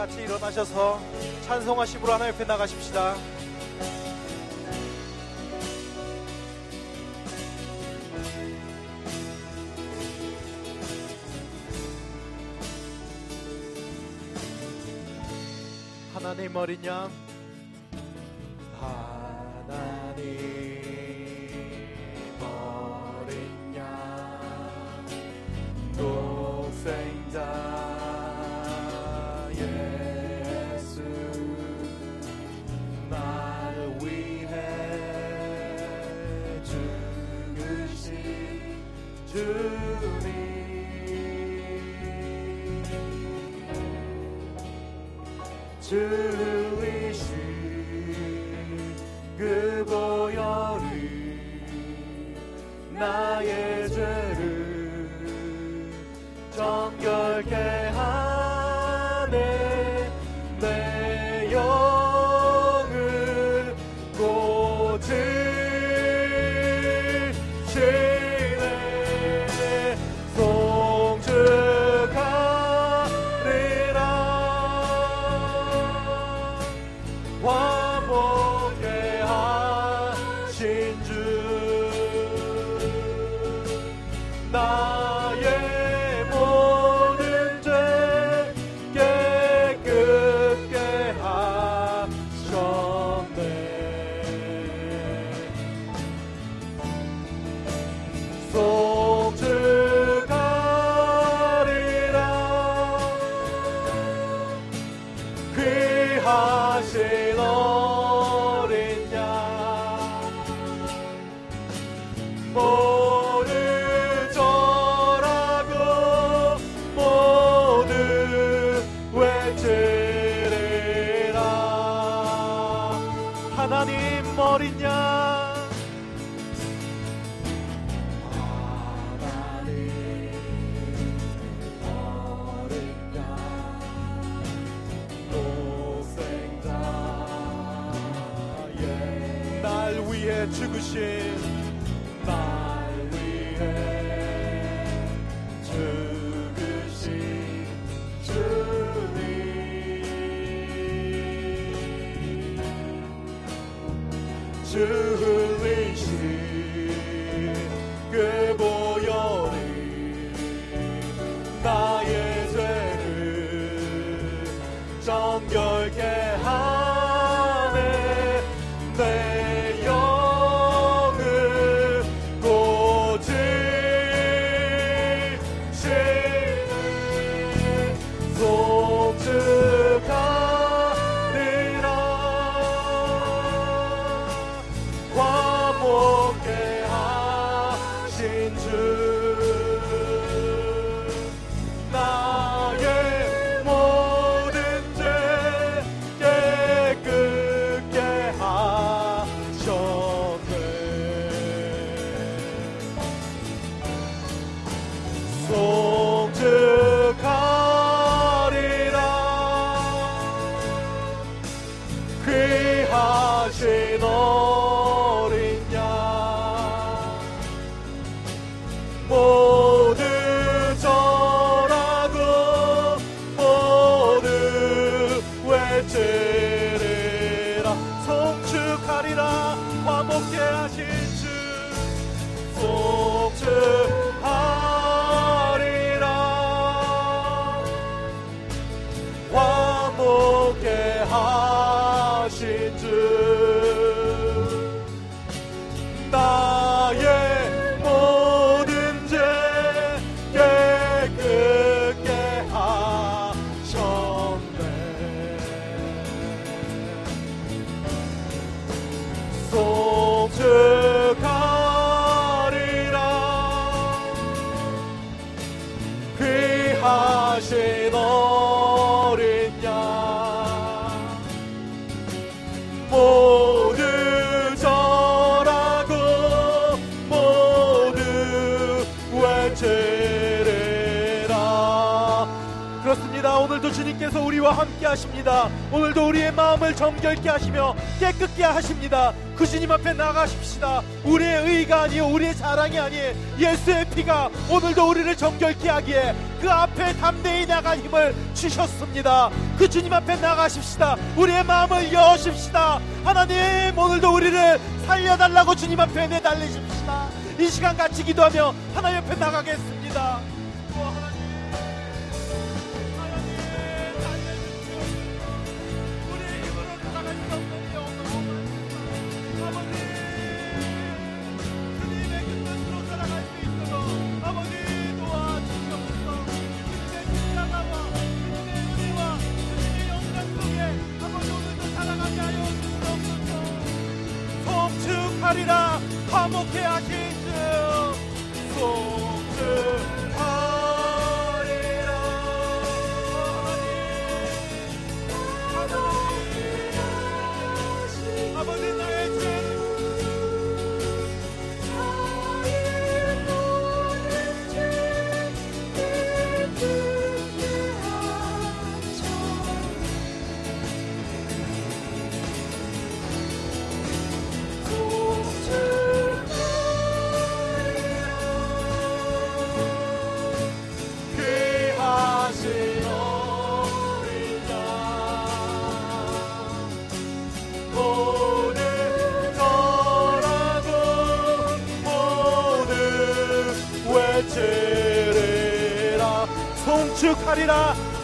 같이 일어나셔서 찬송하심으로 하나 옆에 나가십시다. 하나님 어린 양 주이신 그 보혈이 나의 죄를 정결 i Shalom. 水龙。 우리와 함께 하십니다. 오늘도 우리의 마음을 정결케 하시며 깨끗게 하십니다. 그 주님 앞에 나가십시다. 우리의 의가 아니요 우리의 자랑이 아니에 예수의 피가 오늘도 우리를 정결케 하기에 그 앞에 담대히 나갈 힘을 주셨습니다. 그 주님 앞에 나가십시다. 우리의 마음을 여십시다. 하나님 오늘도 우리를 살려달라고 주님 앞에 내달리십시다. 이 시간 같이 기도하며 하나님 앞에 나가겠습니다.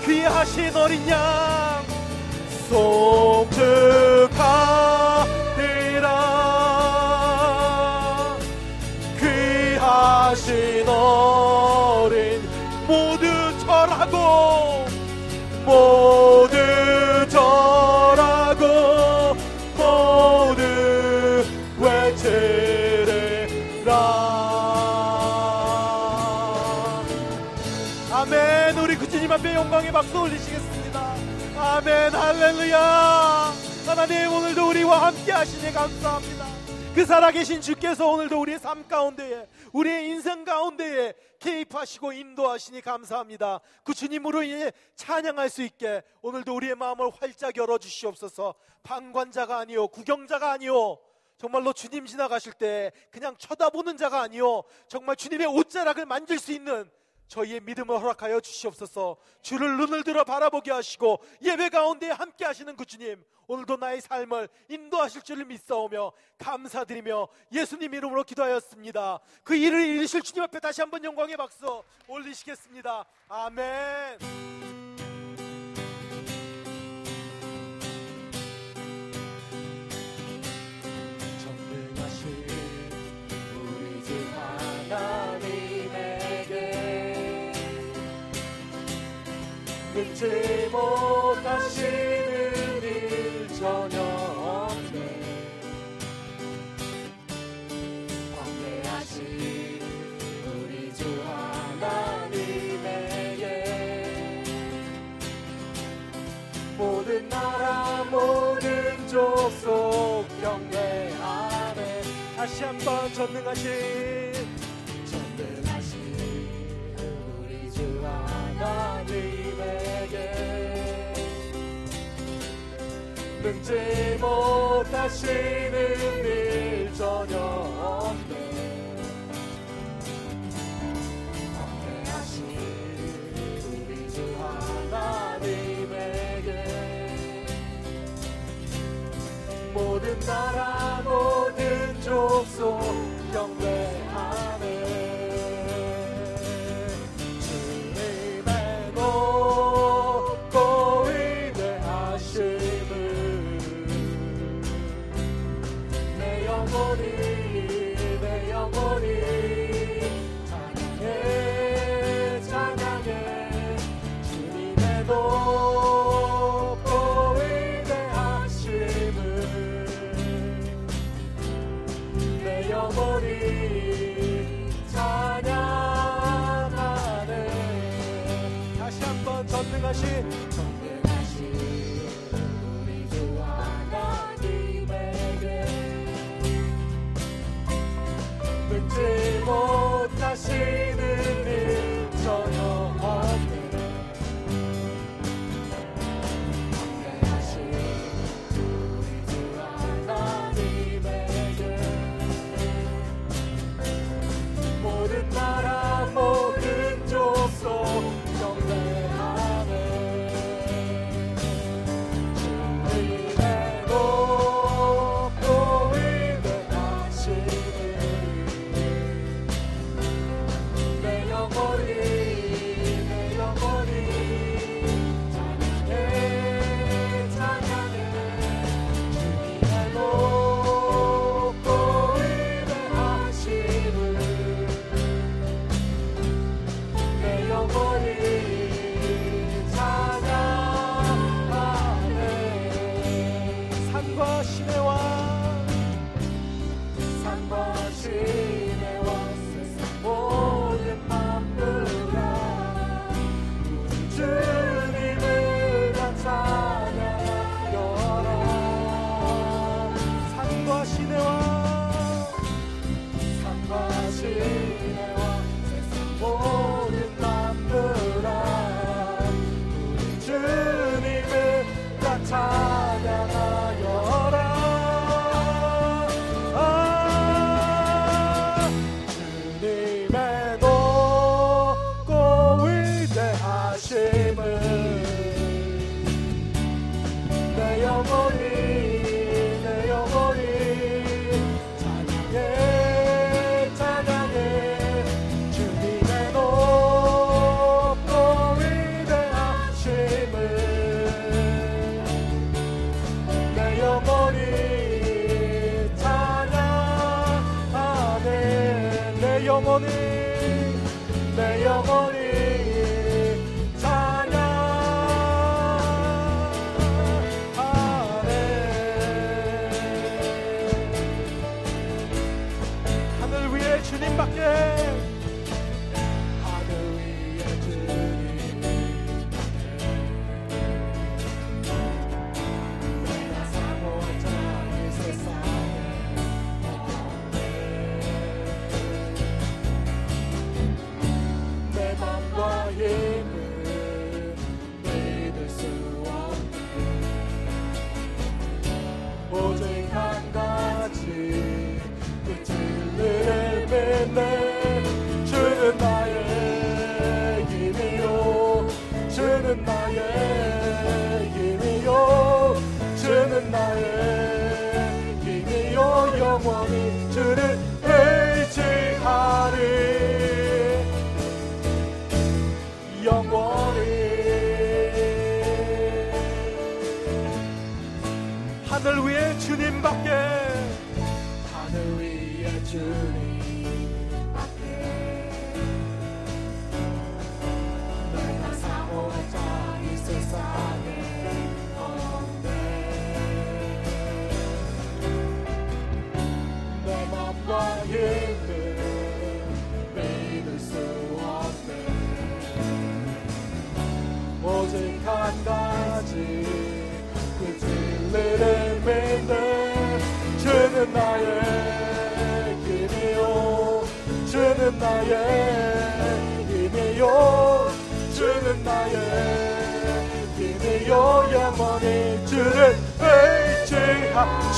송축하리라 아멘 할렐루야. 하나님 오늘도 우리와 함께 하시니 감사합니다. 그 살아계신 주께서 오늘도 우리의 삶 가운데에 우리의 인생 가운데에 개입하시고 인도하시니 감사합니다. 그 주님으로 인해 찬양할 수 있게 오늘도 우리의 마음을 활짝 열어주시옵소서. 방관자가 아니요 구경자가 아니요 정말로 주님 지나가실 때 그냥 쳐다보는 자가 아니요 정말 주님의 옷자락을 만질 수 있는 저희의 믿음을 허락하여 주시옵소서. 주를 눈을 들어 바라보게 하시고 예배 가운데 함께 하시는 그 주님 오늘도 나의 삶을 인도하실 줄을 믿사오며 감사드리며 예수님 이름으로 기도하였습니다. 그 일을 이루실 주님 앞에 다시 한번 영광의 박수 올리시겠습니다. 아멘 능치 못하시는 일 전혀 없네. 광대하신 우리 주 하나님에게 모든 나라 모든 족속 경배하네. 다시 한번 전능하신 능지 못하시는 일 전혀 없네. 우리 주 하나님에게 모든 나라 모든 족속 see.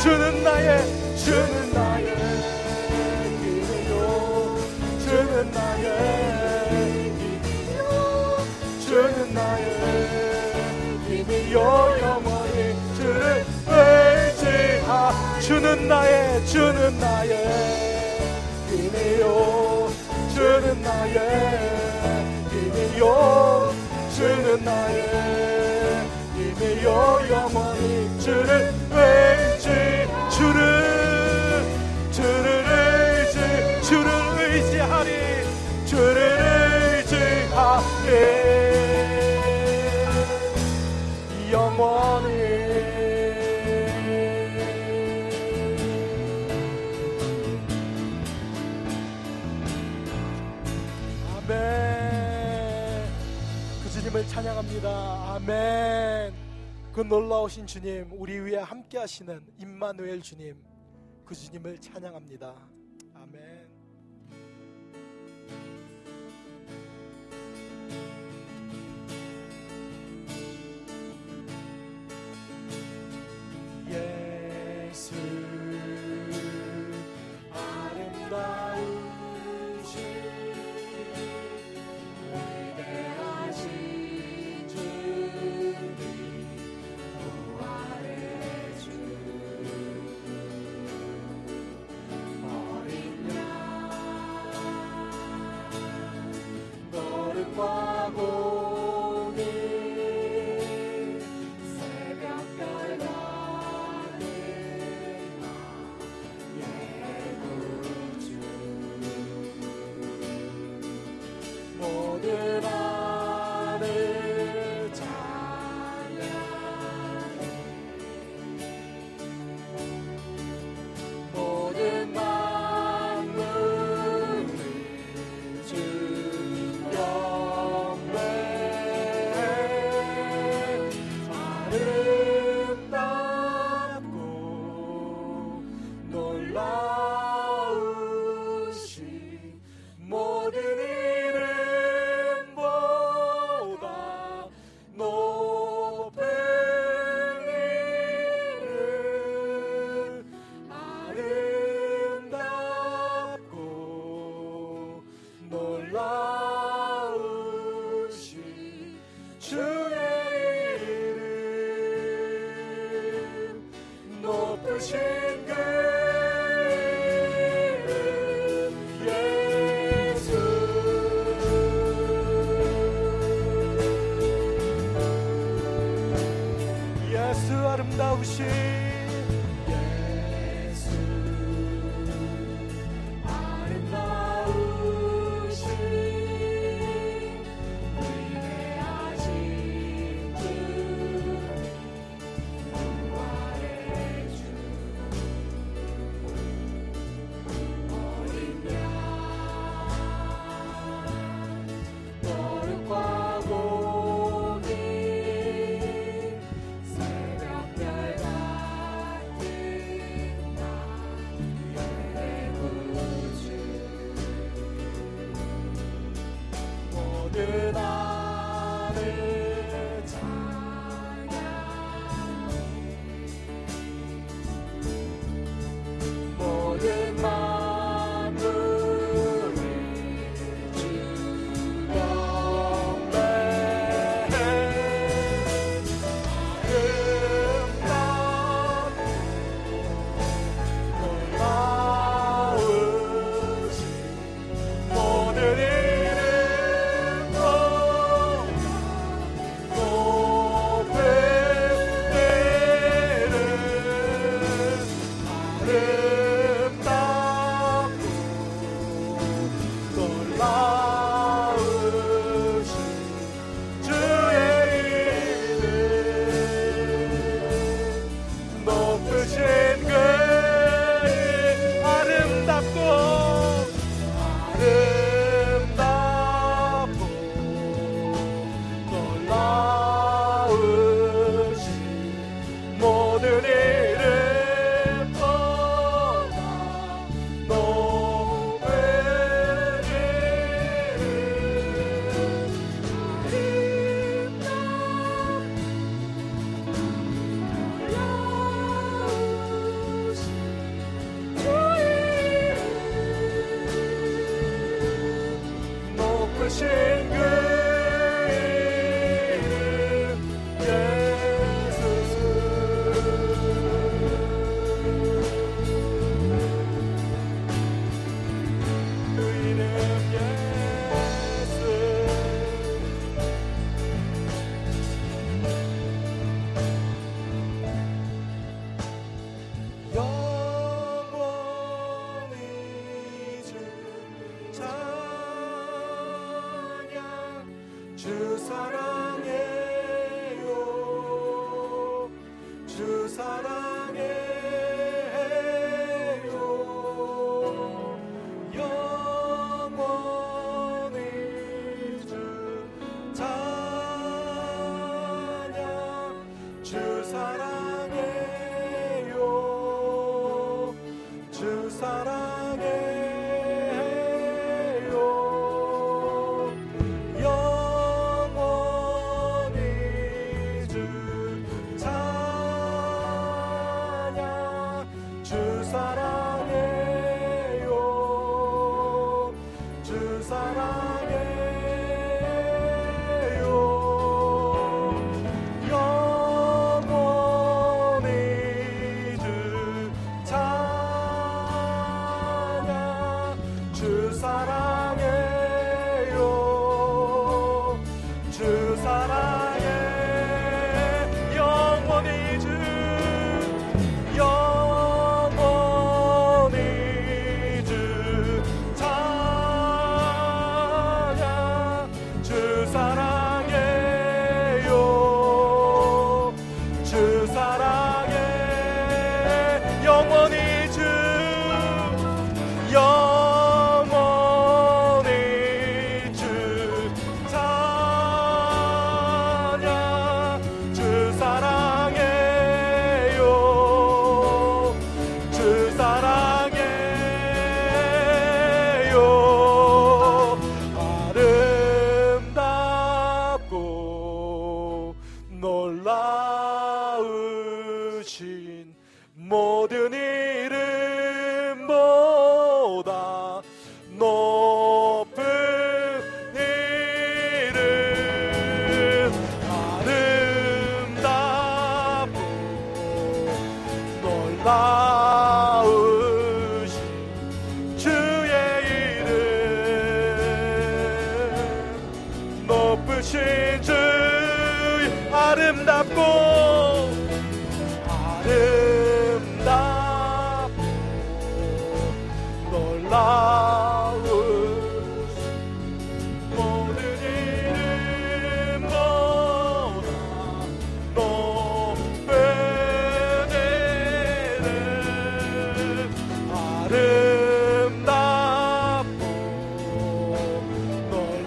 주는 나의 주는 나의 힘이요. 주는 나의 힘이요. 주는 나의 힘이요. 영원히 주를 의지하 주는 나의 주는 나의 힘이요. 주는 나의 힘이요. 주는 나의 힘이요. 영원히 아멘 그 놀라우신 주님, 우리 위에 함께 하시는 임마누엘 주님, 그 주님을 찬양합니다.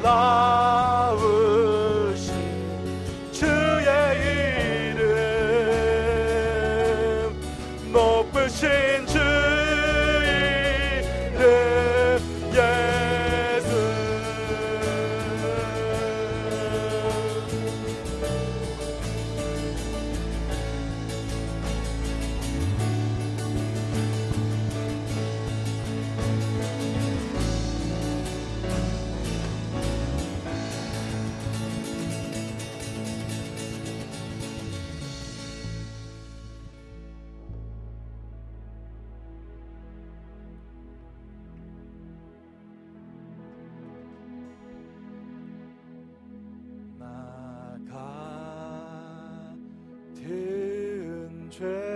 love. 죄